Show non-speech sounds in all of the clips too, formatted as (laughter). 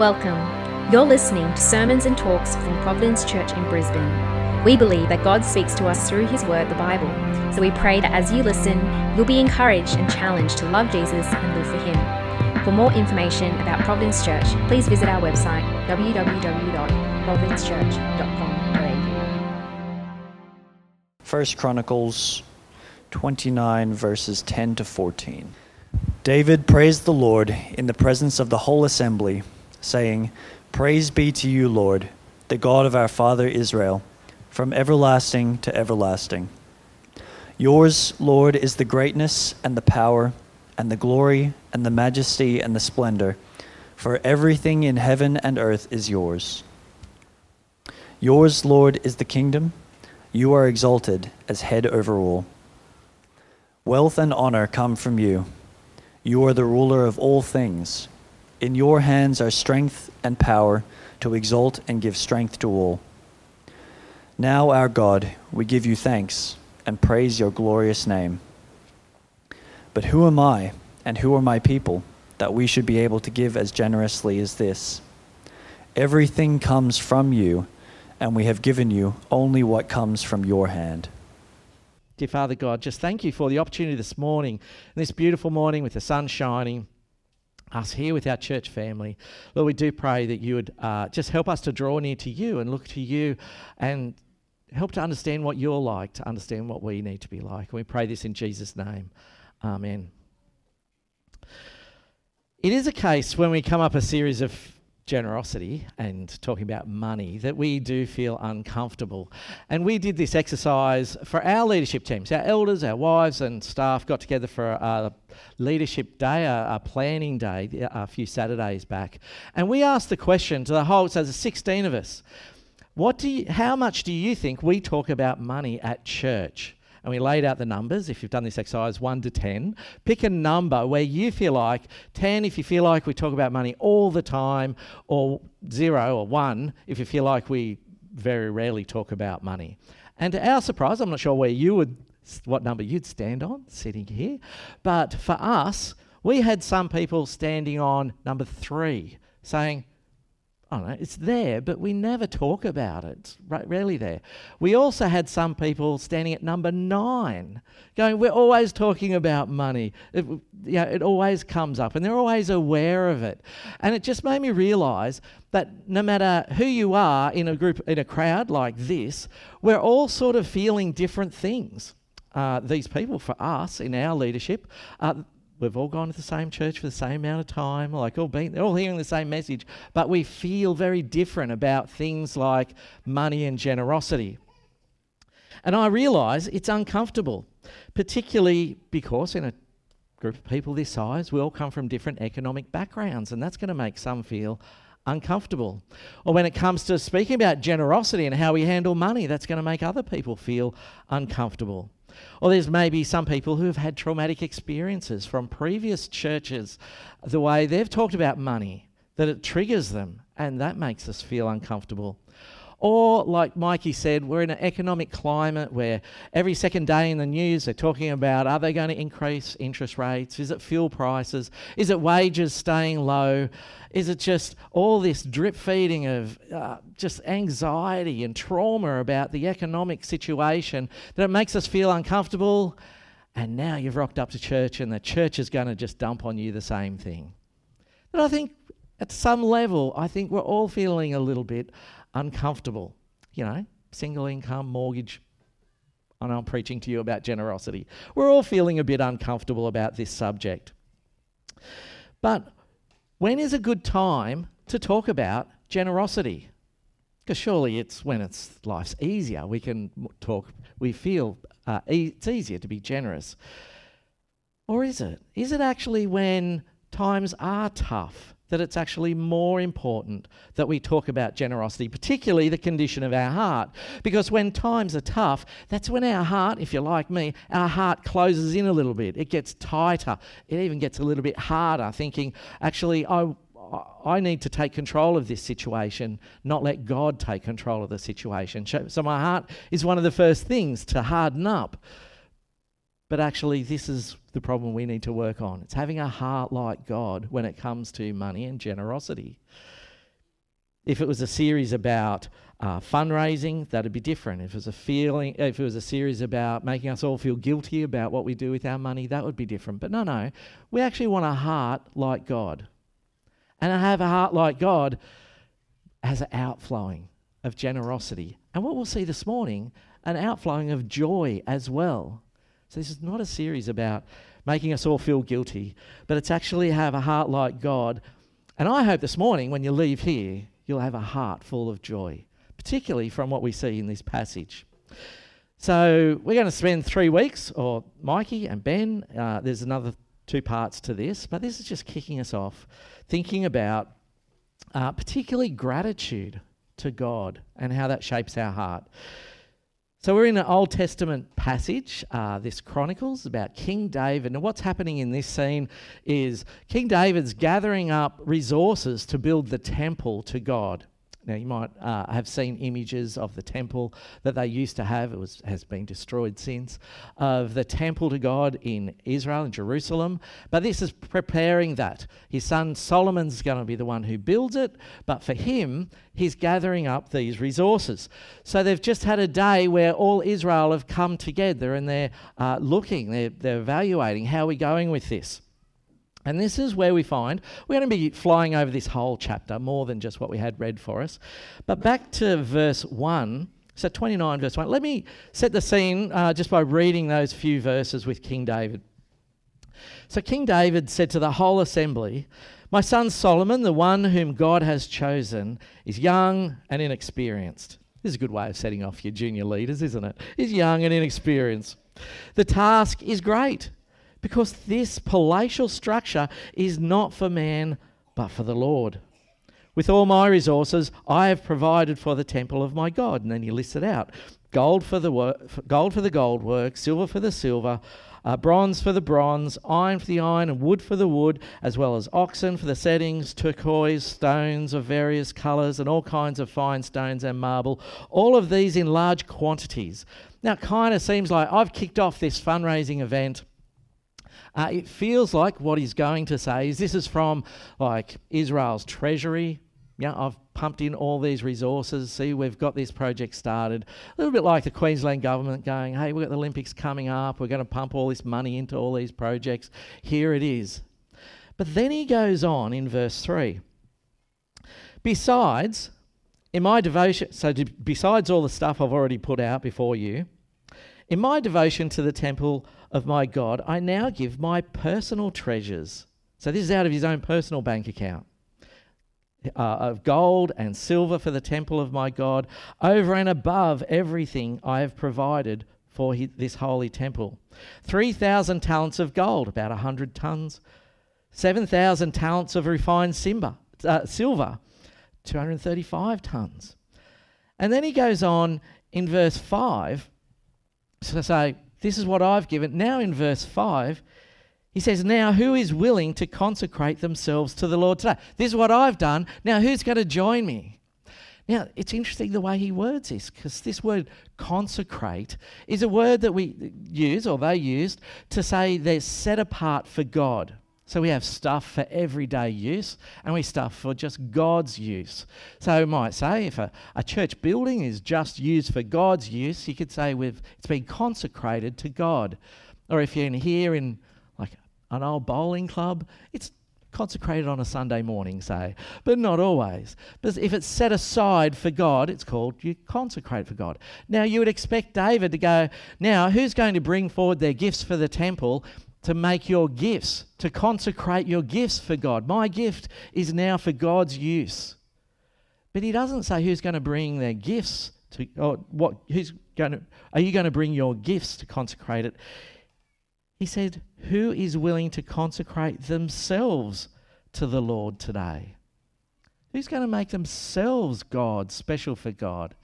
Welcome. You're listening to sermons and talks from Providence Church in Brisbane. We believe that God speaks to us through His Word, the Bible. So we pray that as you listen, you'll be encouraged and challenged to love Jesus and live for Him. For more information about Providence Church, please visit our website www.providencechurch.com.au. First Chronicles 29 verses 10 to 14. David praised the Lord in the presence of the whole assembly, saying, Praise be to you, Lord, the God of our father Israel, from everlasting to everlasting. Yours, Lord, is the greatness and the power and the glory and the majesty and the splendor, for everything in heaven and earth is yours. Yours, Lord, is the kingdom. You are exalted as head over all. Wealth and honor come from you. You are the ruler of all things. In your hands are strength and power to exalt and give strength to all. Now, our God, we give you thanks and praise your glorious name. But who am I and who are my people that we should be able to give as generously as this? Everything comes from you, and we have given you only what comes from your hand. Dear Father God, just thank you for the opportunity this morning, this beautiful morning with the sun shining, us here with our church family. Lord, we do pray that you would uh, just help us to draw near to you and look to you and help to understand what you're like, to understand what we need to be like. And we pray this in Jesus' name. Amen. It is a case when we come up a series of generosity and talking about money that we do feel uncomfortable. And we did this exercise for our leadership teams. Our elders, our wives, and staff got together for a leadership day, a, a planning day, a few Saturdays back. And we asked the question to the whole, so there's 16 of us. What do you, how much do you think we talk about money at church? And we laid out the numbers. If you've done this exercise, 1 to 10, pick a number where you feel like 10 if you feel like we talk about money all the time, or 0 or 1 if you feel like we very rarely talk about money. And to our surprise, I'm not sure where you would, what number you'd stand on sitting here, but for us, we had some people standing on number 3 saying, Don't know, it's there, but we never talk about it. It's rarely there. We also had some people standing at number nine going, We're always talking about money. It, you know, it always comes up, and they're always aware of it. And it just made me realize that no matter who you are in a group, in a crowd like this, we're all sort of feeling different things. Uh, these people, for us in our leadership, uh, We've all gone to the same church for the same amount of time, like all being, they're all hearing the same message, but we feel very different about things like money and generosity. And I realise it's uncomfortable, particularly because in a group of people this size, we all come from different economic backgrounds, and that's going to make some feel uncomfortable. Or when it comes to speaking about generosity and how we handle money, that's going to make other people feel uncomfortable. Or there's maybe some people who have had traumatic experiences from previous churches, the way they've talked about money, that it triggers them, and that makes us feel uncomfortable. Or, like Mikey said, we're in an economic climate where every second day in the news they're talking about are they going to increase interest rates? Is it fuel prices? Is it wages staying low? Is it just all this drip feeding of uh, just anxiety and trauma about the economic situation that it makes us feel uncomfortable? And now you've rocked up to church and the church is going to just dump on you the same thing. But I think at some level, I think we're all feeling a little bit uncomfortable. You know, single income, mortgage. I know I'm preaching to you about generosity. We're all feeling a bit uncomfortable about this subject. But when is a good time to talk about generosity? Because surely it's when it's life's easier. We can talk, we feel uh, e- it's easier to be generous. Or is it? Is it actually when times are tough? That it's actually more important that we talk about generosity, particularly the condition of our heart. Because when times are tough, that's when our heart, if you're like me, our heart closes in a little bit. It gets tighter. It even gets a little bit harder, thinking, actually, I, I need to take control of this situation, not let God take control of the situation. So my heart is one of the first things to harden up. But actually, this is the problem we need to work on. It's having a heart like God when it comes to money and generosity. If it was a series about uh, fundraising, that'd be different. If it was a feeling, if it was a series about making us all feel guilty about what we do with our money, that would be different. But no, no, we actually want a heart like God, and to have a heart like God has an outflowing of generosity, and what we'll see this morning, an outflowing of joy as well. So this is not a series about making us all feel guilty, but it's actually have a heart like God. And I hope this morning, when you leave here, you'll have a heart full of joy particularly from what we see in this passage. So we're going to spend three weeks, or Mikey and Ben, uh, there's another two parts to this, but this is just kicking us off, thinking about uh, particularly gratitude to God and how that shapes our heart. So we're in an Old Testament passage, uh, this Chronicles, about King David. And what's happening in this scene is King David's gathering up resources to build the temple to God. Now, you might uh, have seen images of the temple that they used to have, it was, has been destroyed since, of the temple to God in Israel, in Jerusalem. But this is preparing that. His son Solomon's going to be the one who builds it, but for him, he's gathering up these resources. So they've just had a day where all Israel have come together and they're uh, looking, they're, they're evaluating how are we going with this. And this is where we find we're going to be flying over this whole chapter more than just what we had read for us. But back to verse 1, so 29, verse 1. Let me set the scene uh, just by reading those few verses with King David. So King David said to the whole assembly, My son Solomon, the one whom God has chosen, is young and inexperienced. This is a good way of setting off your junior leaders, isn't it? He's young and inexperienced. The task is great because this palatial structure is not for man, but for the Lord. With all my resources, I have provided for the temple of my God. And then he lists it out gold for the, wor- gold, for the gold work, silver for the silver, uh, bronze for the bronze, iron for the iron, and wood for the wood, as well as oxen for the settings, turquoise, stones of various colours, and all kinds of fine stones and marble. All of these in large quantities. Now, it kind of seems like I've kicked off this fundraising event uh, it feels like what he's going to say is this is from like Israel's treasury. Yeah, I've pumped in all these resources. See, we've got this project started. A little bit like the Queensland government going, hey, we've got the Olympics coming up. We're going to pump all this money into all these projects. Here it is. But then he goes on in verse 3. Besides, in my devotion, so besides all the stuff I've already put out before you, in my devotion to the temple of my God, I now give my personal treasures. So this is out of his own personal bank account. Uh, of gold and silver for the temple of my God, over and above everything I have provided for this holy temple. 3,000 talents of gold, about 100 tons. 7,000 talents of refined simba, uh, silver, 235 tons. And then he goes on in verse 5 to say, This is what I've given. Now in verse 5, he says, Now who is willing to consecrate themselves to the Lord today? This is what I've done. Now who's going to join me? Now, it's interesting the way he words this, because this word consecrate is a word that we use, or they used, to say they're set apart for God. So we have stuff for everyday use and we stuff for just God's use. So we might say if a, a church building is just used for God's use, you could say we've, it's been consecrated to God. Or if you're in here in like an old bowling club, it's consecrated on a Sunday morning, say, but not always. But if it's set aside for God, it's called you consecrate for God. Now you would expect David to go, now who's going to bring forward their gifts for the temple to make your gifts, to consecrate your gifts for God. My gift is now for God's use. But he doesn't say who's going to bring their gifts to, or what, who's going to, are you going to bring your gifts to consecrate it? He said, who is willing to consecrate themselves to the Lord today? Who's going to make themselves God, special for God?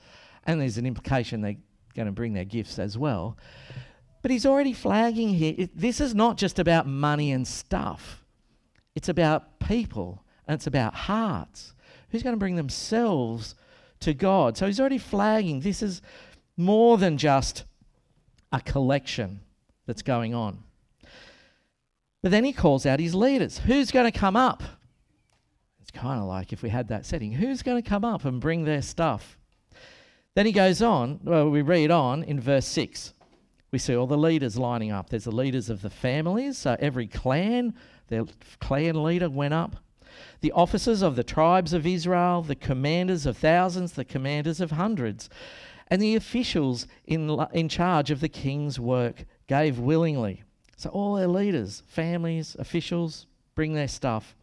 And there's an implication they're going to bring their gifts as well. But he's already flagging here. It, this is not just about money and stuff, it's about people and it's about hearts. Who's going to bring themselves to God? So he's already flagging this is more than just a collection that's going on. But then he calls out his leaders. Who's going to come up? It's kind of like if we had that setting. Who's going to come up and bring their stuff? Then he goes on, well, we read on in verse 6. We see all the leaders lining up. There's the leaders of the families, so every clan, their clan leader went up. The officers of the tribes of Israel, the commanders of thousands, the commanders of hundreds, and the officials in, in charge of the king's work gave willingly. So all their leaders, families, officials, bring their stuff.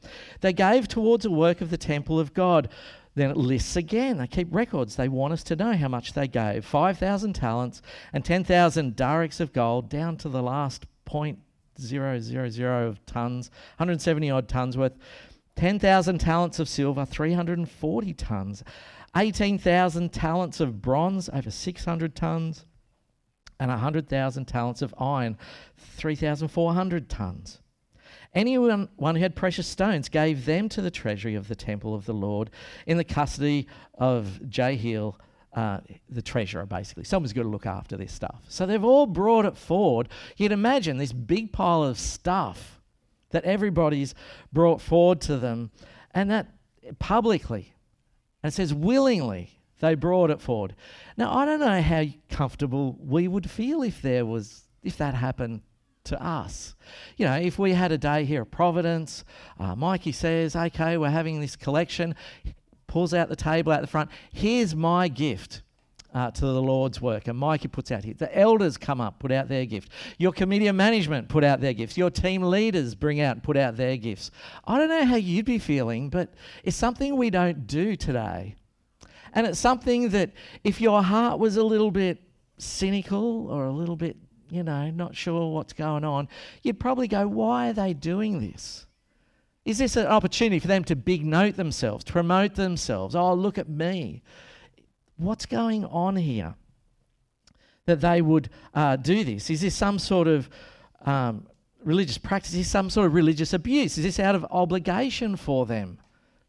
They gave towards the work of the temple of God. Then it lists again. They keep records. They want us to know how much they gave 5,000 talents and 10,000 darics of gold, down to the last point zero zero zero of tons, 170 odd tons worth. 10,000 talents of silver, 340 tons. 18,000 talents of bronze, over 600 tons. And 100,000 talents of iron, 3,400 tons. Anyone one who had precious stones gave them to the treasury of the temple of the Lord in the custody of Jehiel, uh, the treasurer, basically. Someone's got to look after this stuff. So they've all brought it forward. You'd imagine this big pile of stuff that everybody's brought forward to them, and that publicly. And it says willingly they brought it forward. Now I don't know how comfortable we would feel if there was if that happened to us. You know, if we had a day here at Providence, uh, Mikey says, okay, we're having this collection, pulls out the table out the front, here's my gift. Uh, to the Lord's work. And Mikey puts out here. The elders come up, put out their gift. Your committee of management put out their gifts. Your team leaders bring out and put out their gifts. I don't know how you'd be feeling, but it's something we don't do today. And it's something that if your heart was a little bit cynical or a little bit you know, not sure what's going on, you'd probably go, why are they doing this? Is this an opportunity for them to big note themselves, to promote themselves? Oh, look at me. What's going on here that they would uh, do this? Is this some sort of um, religious practice? Is this some sort of religious abuse? Is this out of obligation for them?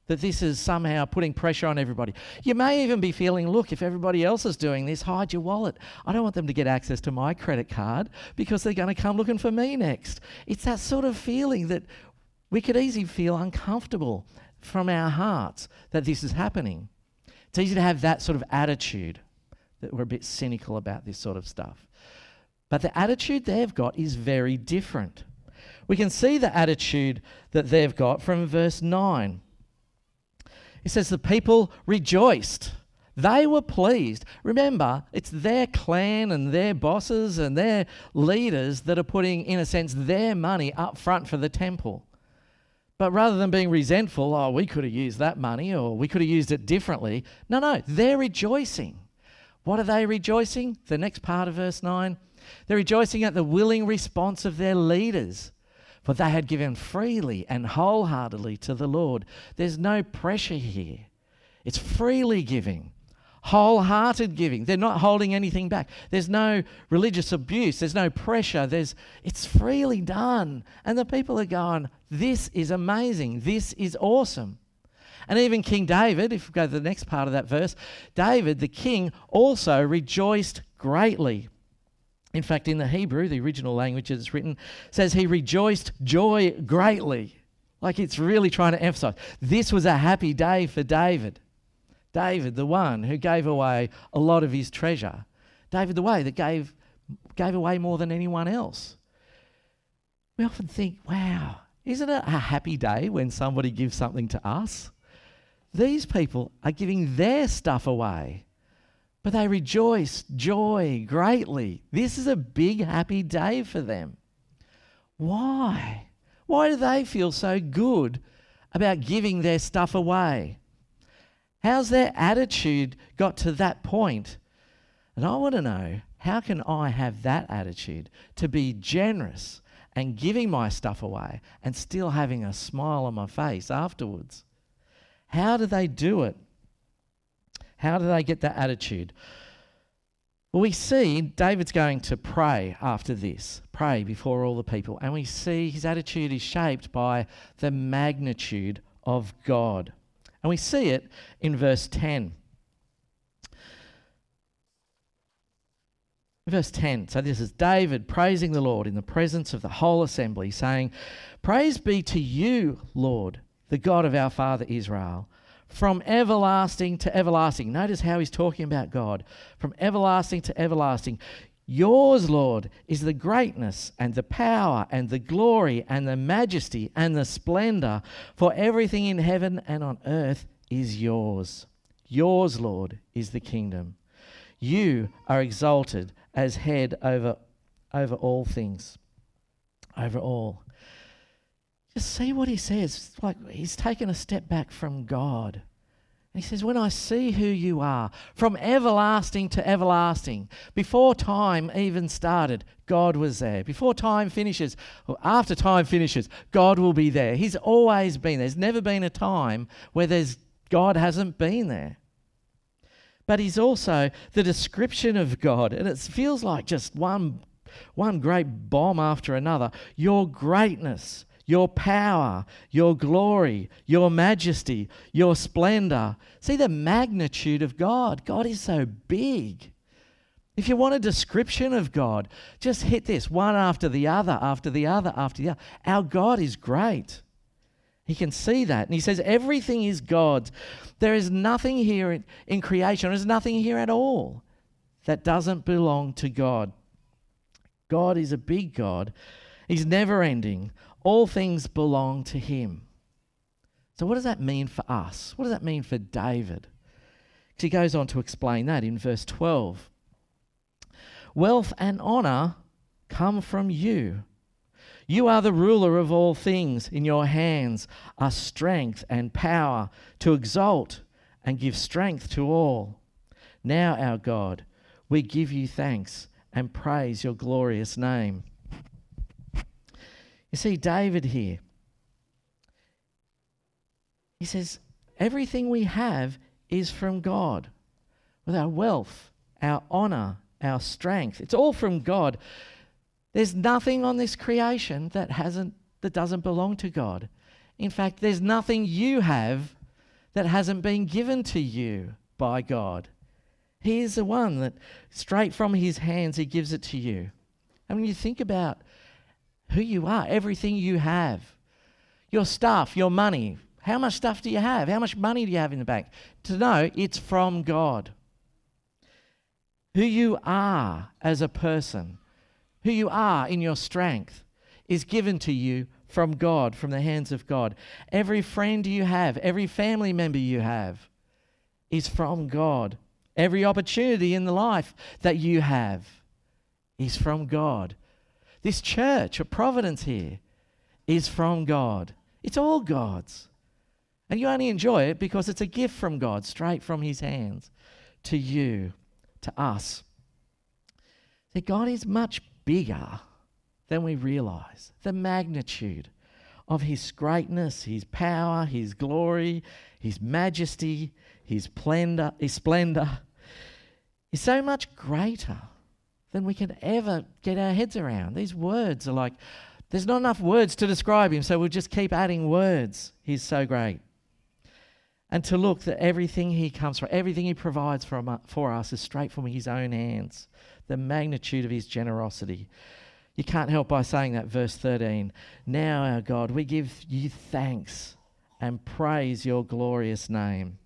That this is somehow putting pressure on everybody. You may even be feeling, look, if everybody else is doing this, hide your wallet. I don't want them to get access to my credit card because they're going to come looking for me next. It's that sort of feeling that we could easily feel uncomfortable from our hearts that this is happening. It's easy to have that sort of attitude that we're a bit cynical about this sort of stuff. But the attitude they've got is very different. We can see the attitude that they've got from verse 9. It says the people rejoiced. They were pleased. Remember, it's their clan and their bosses and their leaders that are putting, in a sense, their money up front for the temple. But rather than being resentful, oh, we could have used that money or we could have used it differently, no, no, they're rejoicing. What are they rejoicing? The next part of verse 9. They're rejoicing at the willing response of their leaders for they had given freely and wholeheartedly to the Lord. There's no pressure here. It's freely giving, wholehearted giving. They're not holding anything back. There's no religious abuse. There's no pressure. There's it's freely done. And the people are going, This is amazing. This is awesome. And even King David, if we go to the next part of that verse, David, the king, also rejoiced greatly in fact, in the Hebrew, the original language it's written, says he rejoiced joy greatly. Like it's really trying to emphasize. This was a happy day for David. David, the one who gave away a lot of his treasure. David, the way that gave, gave away more than anyone else. We often think, wow, isn't it a happy day when somebody gives something to us? These people are giving their stuff away. But they rejoice, joy greatly. This is a big, happy day for them. Why? Why do they feel so good about giving their stuff away? How's their attitude got to that point? And I want to know how can I have that attitude to be generous and giving my stuff away and still having a smile on my face afterwards? How do they do it? How do they get that attitude? Well, we see David's going to pray after this, pray before all the people, and we see his attitude is shaped by the magnitude of God. And we see it in verse 10. Verse 10. So this is David praising the Lord in the presence of the whole assembly, saying, Praise be to you, Lord, the God of our father Israel, from everlasting to everlasting. Notice how he's talking about God. From everlasting to everlasting. Yours, Lord, is the greatness and the power and the glory and the majesty and the splendor, for everything in heaven and on earth is yours. Yours, Lord, is the kingdom. You are exalted as head over, over all things, over all. Just see what he says. Like he's taken a step back from God. And he says, When I see who you are, from everlasting to everlasting, before time even started, God was there. Before time finishes, or after time finishes, God will be there. He's always been there. There's never been a time where there's God hasn't been there. But he's also the description of God, and it feels like just one, one great bomb after another. Your greatness, your power, your glory, your majesty, your splendor. See the magnitude of God. God is so big. If you want a description of God, just hit this one after the other, after the other, after the other. Our God is great. He can see that. And he says, everything is God's. There is nothing here in, in creation, there's nothing here at all that doesn't belong to God. God is a big God. He's never ending. All things belong to him. So, what does that mean for us? What does that mean for David? He goes on to explain that in verse 12. Wealth and honor come from you. You are the ruler of all things. In your hands are strength and power to exalt and give strength to all. Now, our God, we give you thanks and praise your glorious name. You see, David here, he says, everything we have is from God. With our wealth, our honor, our strength, it's all from God. There's nothing on this creation that hasn't that doesn't belong to God. In fact, there's nothing you have that hasn't been given to you by God. He is the one that straight from his hands he gives it to you. And when you think about who you are, everything you have, your stuff, your money. How much stuff do you have? How much money do you have in the bank? To know it's from God. Who you are as a person, who you are in your strength, is given to you from God, from the hands of God. Every friend you have, every family member you have, is from God. Every opportunity in the life that you have is from God. This church, a providence here, is from God. It's all God's. And you only enjoy it because it's a gift from God, straight from His hands to you, to us. See, God is much bigger than we realize. The magnitude of His greatness, His power, His glory, His majesty, His splendor, His splendor is so much greater than we can ever get our heads around. These words are like, there's not enough words to describe him, so we'll just keep adding words. He's so great. And to look that everything he comes from, everything he provides for, uh, for us is straight from his own hands. The magnitude of his generosity. You can't help by saying that, verse 13. Now, our God, we give you thanks and praise your glorious name.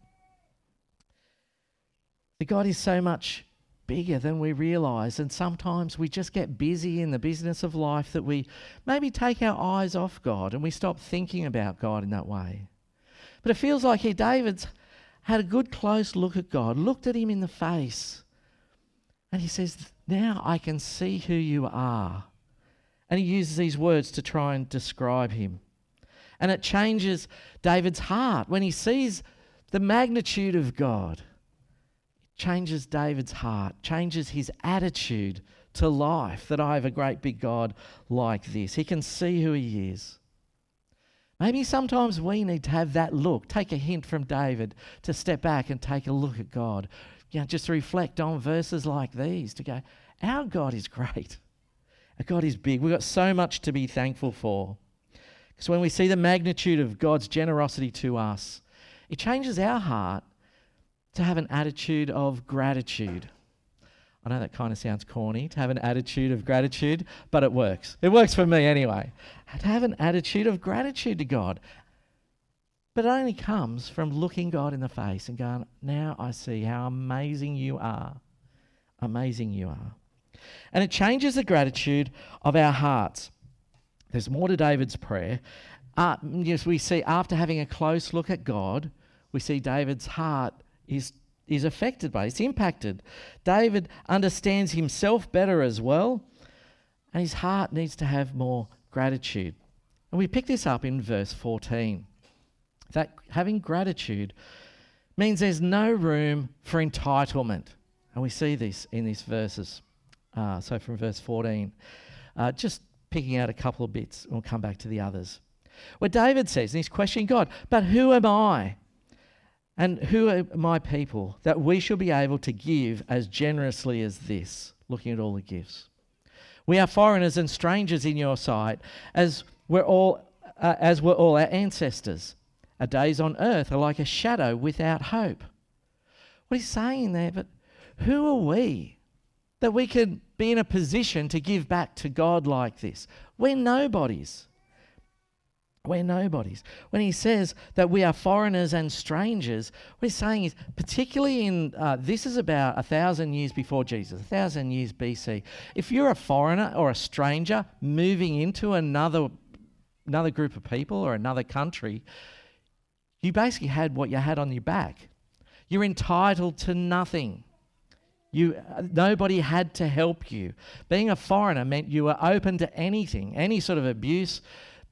The God is so much bigger than we realize. And sometimes we just get busy in the business of life that we maybe take our eyes off God and we stop thinking about God in that way. But it feels like here David's had a good close look at God, looked at him in the face, and he says, Now I can see who you are. And he uses these words to try and describe him. And it changes David's heart when he sees the magnitude of God changes David's heart, changes his attitude to life that I have a great big God like this. He can see who he is. Maybe sometimes we need to have that look, take a hint from David to step back and take a look at God. You know, just reflect on verses like these to go, our God is great. Our God is big. We've got so much to be thankful for. Because when we see the magnitude of God's generosity to us, it changes our heart to have an attitude of gratitude. I know that kind of sounds corny to have an attitude of gratitude, but it works. It works for me anyway. To have an attitude of gratitude to God. But it only comes from looking God in the face and going, Now I see how amazing you are. Amazing you are. And it changes the gratitude of our hearts. There's more to David's prayer. Uh, yes, we see after having a close look at God, we see David's heart is, is affected by it, it's impacted. David understands himself better as well, and his heart needs to have more gratitude. And we pick this up in verse 14. That having gratitude means there's no room for entitlement. And we see this in these verses. Uh, so from verse 14, uh, just picking out a couple of bits, we'll come back to the others. Where David says, and he's questioning God, but who am I? And who are my people that we shall be able to give as generously as this? Looking at all the gifts. We are foreigners and strangers in your sight, as we're all, uh, as were all our ancestors. Our days on earth are like a shadow without hope. What he's saying there, but who are we that we could be in a position to give back to God like this? We're nobodies. We're nobodies. When he says that we are foreigners and strangers, what he's saying is, particularly in uh, this is about a thousand years before Jesus, a thousand years BC. If you're a foreigner or a stranger moving into another another group of people or another country, you basically had what you had on your back. You're entitled to nothing. You, uh, nobody had to help you. Being a foreigner meant you were open to anything, any sort of abuse,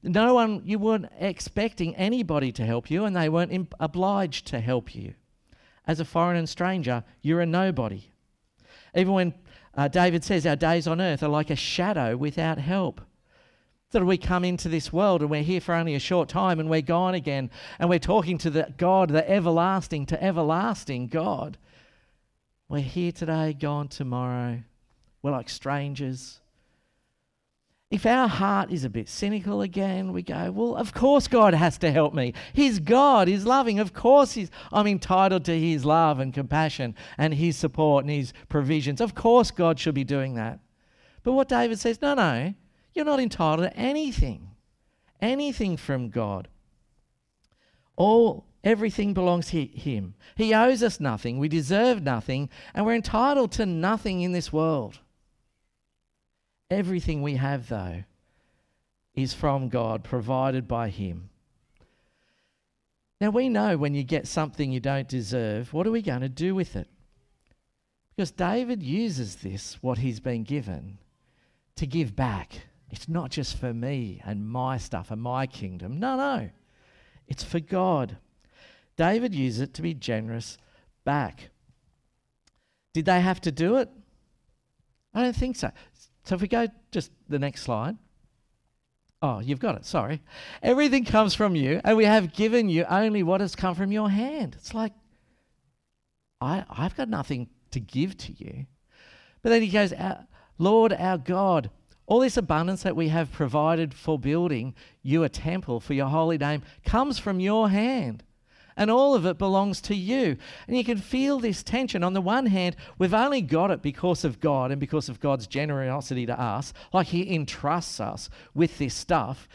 no one, you weren't expecting anybody to help you, and they weren't imp- obliged to help you. As a foreign and stranger, you're a nobody. Even when uh, David says our days on earth are like a shadow without help. That we come into this world and we're here for only a short time and we're gone again and we're talking to the God, the everlasting to everlasting God. We're here today, gone tomorrow. We're like strangers. If our heart is a bit cynical again, we go, well, of course God has to help me. He's God, He's loving. Of course he's, I'm entitled to His love and compassion and His support and His provisions. Of course God should be doing that. But what David says, no, no, you're not entitled to anything, anything from God. All, everything belongs to Him. He owes us nothing. We deserve nothing, and we're entitled to nothing in this world. Everything we have, though, is from God, provided by Him. Now, we know when you get something you don't deserve, what are we going to do with it? Because David uses this, what he's been given, to give back. It's not just for me and my stuff and my kingdom. No, no. It's for God. David uses it to be generous back. Did they have to do it? I don't think so. So if we go just the next slide. Oh, you've got it. Sorry. Everything comes from you, and we have given you only what has come from your hand. It's like, I, I've got nothing to give to you. But then he goes, Lord our God, all this abundance that we have provided for building you a temple for your holy name comes from your hand and all of it belongs to you. And you can feel this tension. On the one hand, we've only got it because of God and because of God's generosity to us, like He entrusts us with this stuff.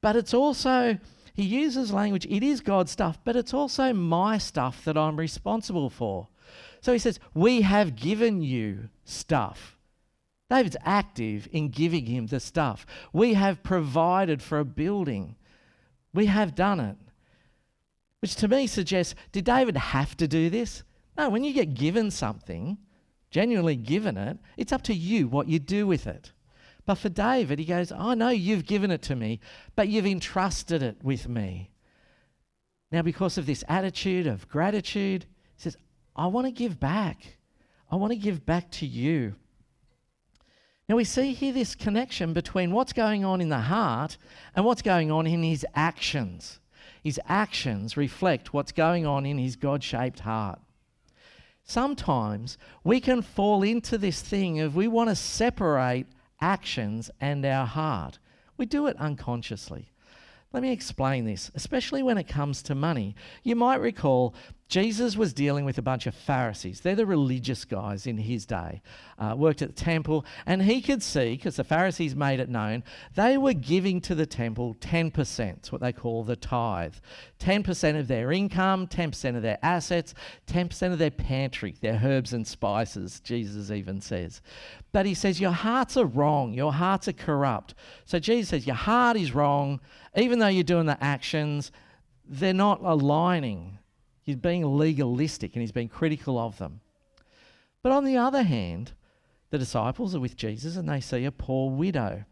But it's also, He uses language, it is God's stuff, but it's also my stuff that I'm responsible for. So He says, We have given you stuff. David's active in giving him the stuff. We have provided for a building. We have done it. Which to me suggests did David have to do this? No, when you get given something, genuinely given it, it's up to you what you do with it. But for David, he goes, I know you've given it to me, but you've entrusted it with me. Now, because of this attitude of gratitude, he says, I want to give back. I want to give back to you. Now, we see here this connection between what's going on in the heart and what's going on in his actions his actions reflect what's going on in his God shaped heart. Sometimes we can fall into this thing of we want to separate actions and our heart. We do it unconsciously. Let me explain this, especially when it comes to money. You might recall Jesus was dealing with a bunch of Pharisees. They're the religious guys in his day, uh, worked at the temple, and he could see, because the Pharisees made it known, they were giving to the temple 10%, it's what they call the tithe. 10% of their income, 10% of their assets, 10% of their pantry, their herbs and spices, Jesus even says. But he says, Your hearts are wrong, your hearts are corrupt. So Jesus says, Your heart is wrong, even though you're doing the actions, they're not aligning He's being legalistic and he's being critical of them. But on the other hand, the disciples are with Jesus and they see a poor widow.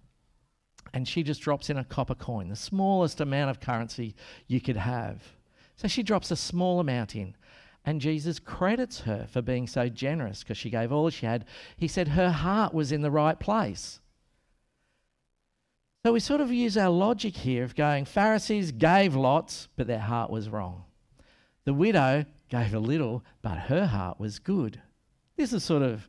And she just drops in a copper coin, the smallest amount of currency you could have. So she drops a small amount in. And Jesus credits her for being so generous because she gave all she had. He said her heart was in the right place. So we sort of use our logic here of going, Pharisees gave lots, but their heart was wrong. The widow gave a little, but her heart was good. This is sort of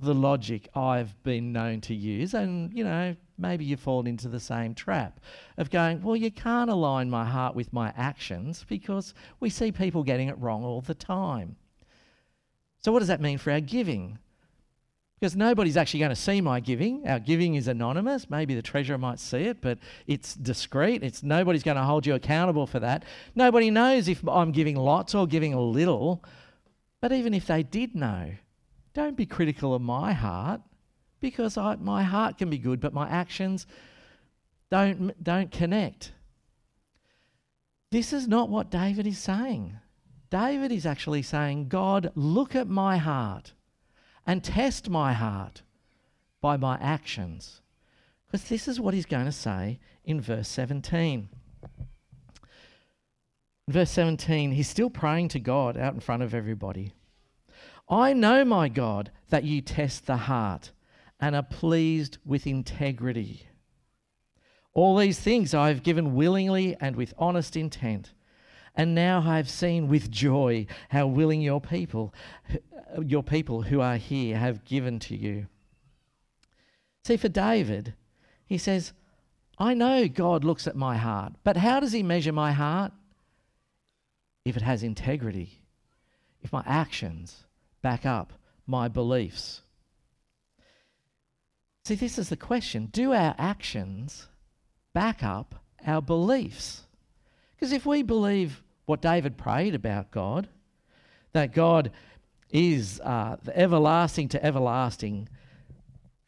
the logic I've been known to use, and you know, maybe you fall into the same trap of going, well, you can't align my heart with my actions because we see people getting it wrong all the time. So, what does that mean for our giving? Because nobody's actually going to see my giving. Our giving is anonymous. Maybe the treasurer might see it, but it's discreet. It's nobody's going to hold you accountable for that. Nobody knows if I'm giving lots or giving a little. But even if they did know, don't be critical of my heart because I, my heart can be good, but my actions don't, don't connect. This is not what David is saying. David is actually saying, God, look at my heart and test my heart by my actions. Because this is what he's going to say in verse 17. In verse 17, he's still praying to God out in front of everybody. I know, my God, that you test the heart and are pleased with integrity. All these things I have given willingly and with honest intent. And now I have seen with joy how willing your people, your people who are here have given to you. See, for David, he says, I know God looks at my heart, but how does he measure my heart? If it has integrity, if my actions back up my beliefs. See, this is the question do our actions back up our beliefs? Because if we believe what David prayed about God, that God is uh, the everlasting to everlasting,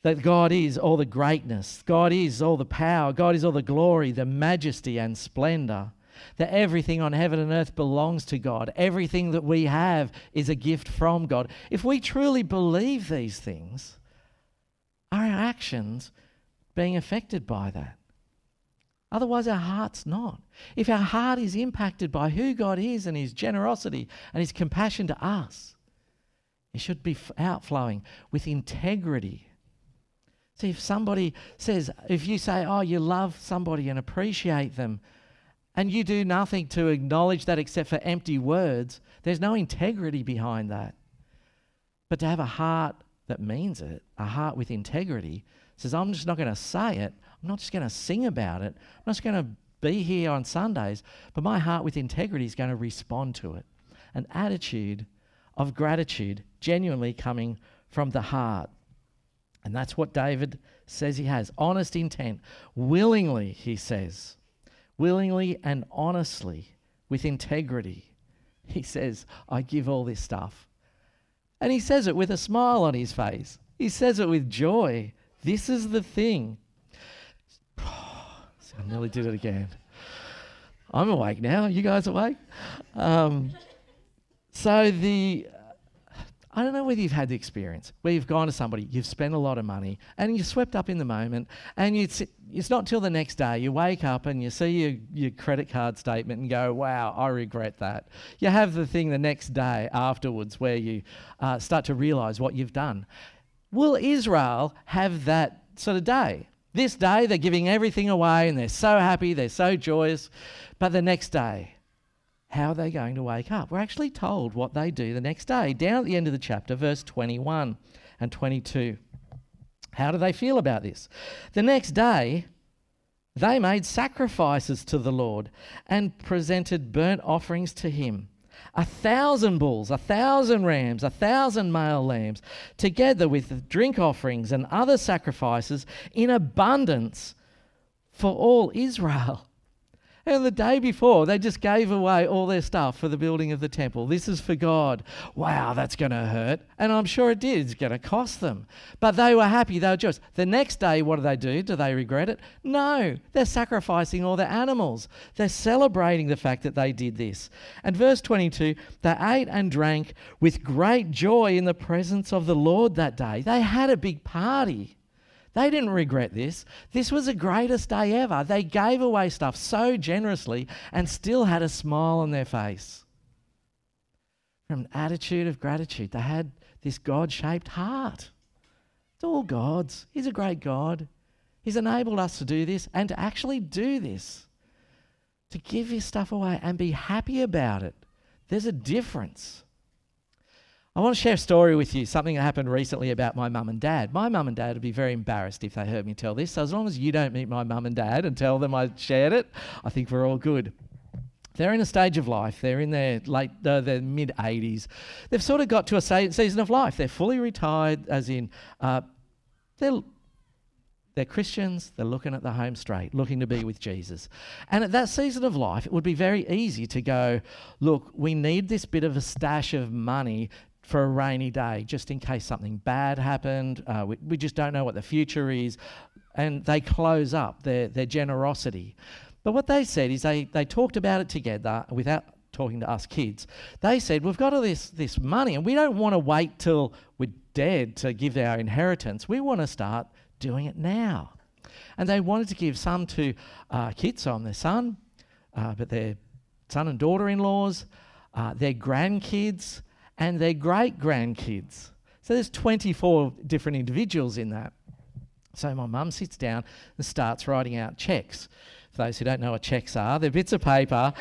that God is all the greatness, God is all the power, God is all the glory, the majesty and splendor, that everything on heaven and earth belongs to God, everything that we have is a gift from God. If we truly believe these things, are our actions being affected by that? Otherwise, our heart's not. If our heart is impacted by who God is and His generosity and His compassion to us, it should be outflowing with integrity. See, if somebody says, if you say, oh, you love somebody and appreciate them, and you do nothing to acknowledge that except for empty words, there's no integrity behind that. But to have a heart that means it, a heart with integrity, says, I'm just not going to say it, I'm not just going to sing about it. I'm not just going to be here on Sundays, but my heart with integrity is going to respond to it. An attitude of gratitude genuinely coming from the heart. And that's what David says he has honest intent. Willingly, he says, willingly and honestly, with integrity. He says, I give all this stuff. And he says it with a smile on his face. He says it with joy. This is the thing (sighs) I nearly did it again. I'm awake now. You guys awake? Um, so the I don't know whether you've had the experience where you've gone to somebody, you've spent a lot of money, and you're swept up in the moment, and you it's not till the next day you wake up and you see your, your credit card statement and go, wow, I regret that. You have the thing the next day afterwards where you uh, start to realize what you've done. Will Israel have that sort of day? This day, they're giving everything away and they're so happy, they're so joyous. But the next day, how are they going to wake up? We're actually told what they do the next day, down at the end of the chapter, verse 21 and 22. How do they feel about this? The next day, they made sacrifices to the Lord and presented burnt offerings to him. A thousand bulls, a thousand rams, a thousand male lambs, together with drink offerings and other sacrifices in abundance for all Israel. And the day before, they just gave away all their stuff for the building of the temple. This is for God. Wow, that's going to hurt. And I'm sure it did. It's going to cost them. But they were happy. They were joyous. The next day, what do they do? Do they regret it? No. They're sacrificing all their animals. They're celebrating the fact that they did this. And verse 22 they ate and drank with great joy in the presence of the Lord that day. They had a big party. They didn't regret this. This was the greatest day ever. They gave away stuff so generously and still had a smile on their face. From an attitude of gratitude, they had this God shaped heart. It's all God's. He's a great God. He's enabled us to do this and to actually do this, to give your stuff away and be happy about it. There's a difference. I want to share a story with you, something that happened recently about my mum and dad. My mum and dad would be very embarrassed if they heard me tell this. So, as long as you don't meet my mum and dad and tell them I shared it, I think we're all good. They're in a stage of life. They're in their late, uh, their mid 80s. They've sort of got to a season of life. They're fully retired, as in, uh, they're they're Christians, they're looking at the home straight, looking to be with Jesus. And at that season of life, it would be very easy to go, look, we need this bit of a stash of money for a rainy day, just in case something bad happened. Uh, we, we just don't know what the future is. And they close up their, their generosity. But what they said is they, they talked about it together without talking to us kids. They said, We've got all this, this money and we don't want to wait till we're dead to give our inheritance. We want to start doing it now. And they wanted to give some to uh, kids, so I'm their son, uh, but their son and daughter in laws, uh, their grandkids, and their great grandkids. So there's 24 different individuals in that. So my mum sits down and starts writing out checks. For those who don't know what checks are, they're bits of paper.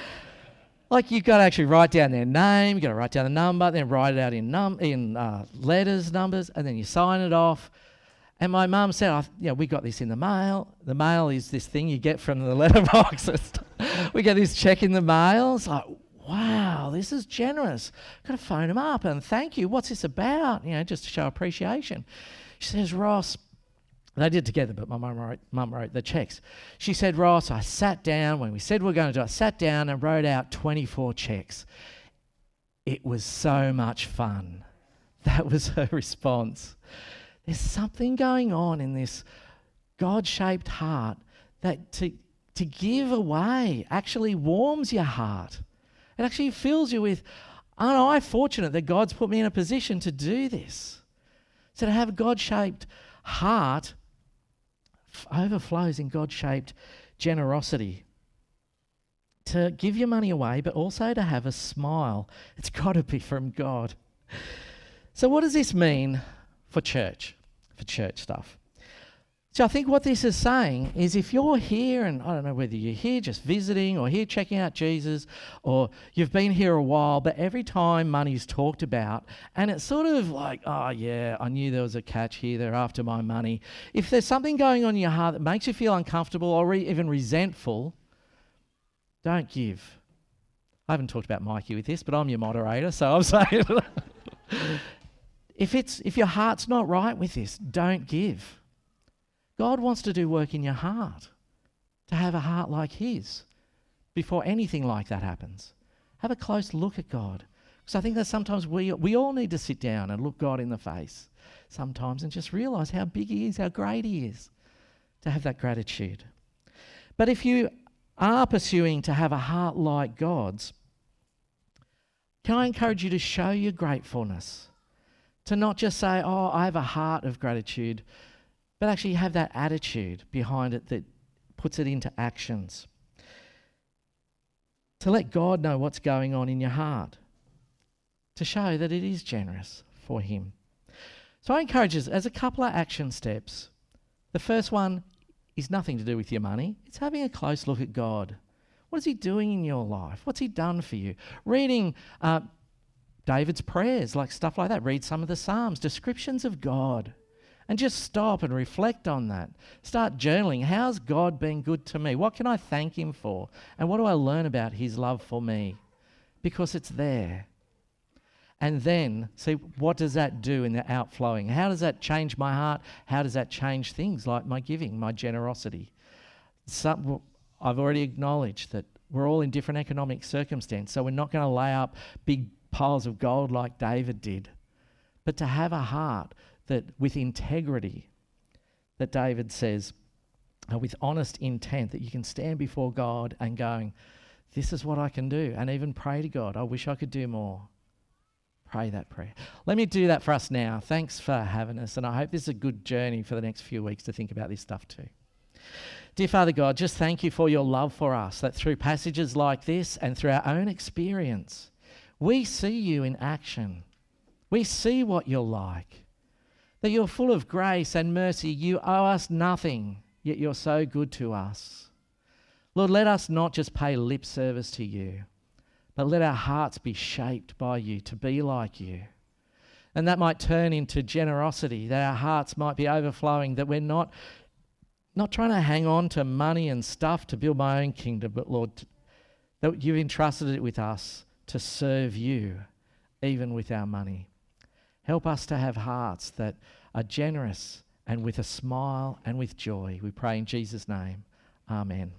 Like you've got to actually write down their name, you've got to write down the number, then write it out in num in uh, letters, numbers, and then you sign it off. And my mum said, "Yeah, we got this in the mail. The mail is this thing you get from the (laughs) letterbox. we get this check in the mail. It's like, wow, this is generous. I've Got to phone him up and thank you. What's this about? You know, just to show appreciation. She says, Ross, they did together, but my mum wrote, mum wrote the checks. She said, Ross, I sat down when we said we are going to do it, I sat down and wrote out 24 checks. It was so much fun. (laughs) That was her response. There's something going on in this God shaped heart that to, to give away actually warms your heart. It actually fills you with, aren't I fortunate that God's put me in a position to do this? So to have a God shaped heart f- overflows in God shaped generosity. To give your money away, but also to have a smile. It's got to be from God. So, what does this mean for church, for church stuff? So I think what this is saying is if you're here, and I don't know whether you're here just visiting or here checking out Jesus, or you've been here a while, but every time money's talked about, and it's sort of like, oh yeah, I knew there was a catch here, they're after my money. If there's something going on in your heart that makes you feel uncomfortable or re- even resentful, don't give. I haven't talked about Mikey with this, but I'm your moderator, so I'm (laughs) saying (laughs) if it's if your heart's not right with this, don't give. God wants to do work in your heart, to have a heart like His before anything like that happens. Have a close look at God. Because I think that sometimes we, we all need to sit down and look God in the face sometimes and just realize how big He is, how great He is, to have that gratitude. But if you are pursuing to have a heart like God's, can I encourage you to show your gratefulness? To not just say, Oh, I have a heart of gratitude, but actually have that attitude behind it that puts it into actions. To let God know what's going on in your heart, to show that it is generous for Him. So I encourage us as a couple of action steps. The first one is nothing to do with your money, it's having a close look at God. What is He doing in your life? What's He done for you? Reading uh, David's prayers, like stuff like that. Read some of the Psalms, descriptions of God. And just stop and reflect on that. Start journaling. How's God been good to me? What can I thank Him for? And what do I learn about His love for me? because it's there. And then, see, what does that do in the outflowing? How does that change my heart? How does that change things like my giving, my generosity? Some, I've already acknowledged that we're all in different economic circumstances, so we're not going to lay up big piles of gold like David did, but to have a heart that, with integrity, that David says, uh, with honest intent, that you can stand before God and going, This is what I can do, and even pray to God, I wish I could do more. Pray that prayer. Let me do that for us now. Thanks for having us, and I hope this is a good journey for the next few weeks to think about this stuff too. Dear Father God, just thank you for your love for us, that through passages like this and through our own experience, we see you in action. We see what you're like, that you're full of grace and mercy. You owe us nothing, yet you're so good to us. Lord, let us not just pay lip service to you, but let our hearts be shaped by you to be like you. And that might turn into generosity, that our hearts might be overflowing, that we're not, not trying to hang on to money and stuff to build my own kingdom, but Lord, that you've entrusted it with us to serve you, even with our money. Help us to have hearts that are generous and with a smile and with joy. We pray in Jesus' name. Amen.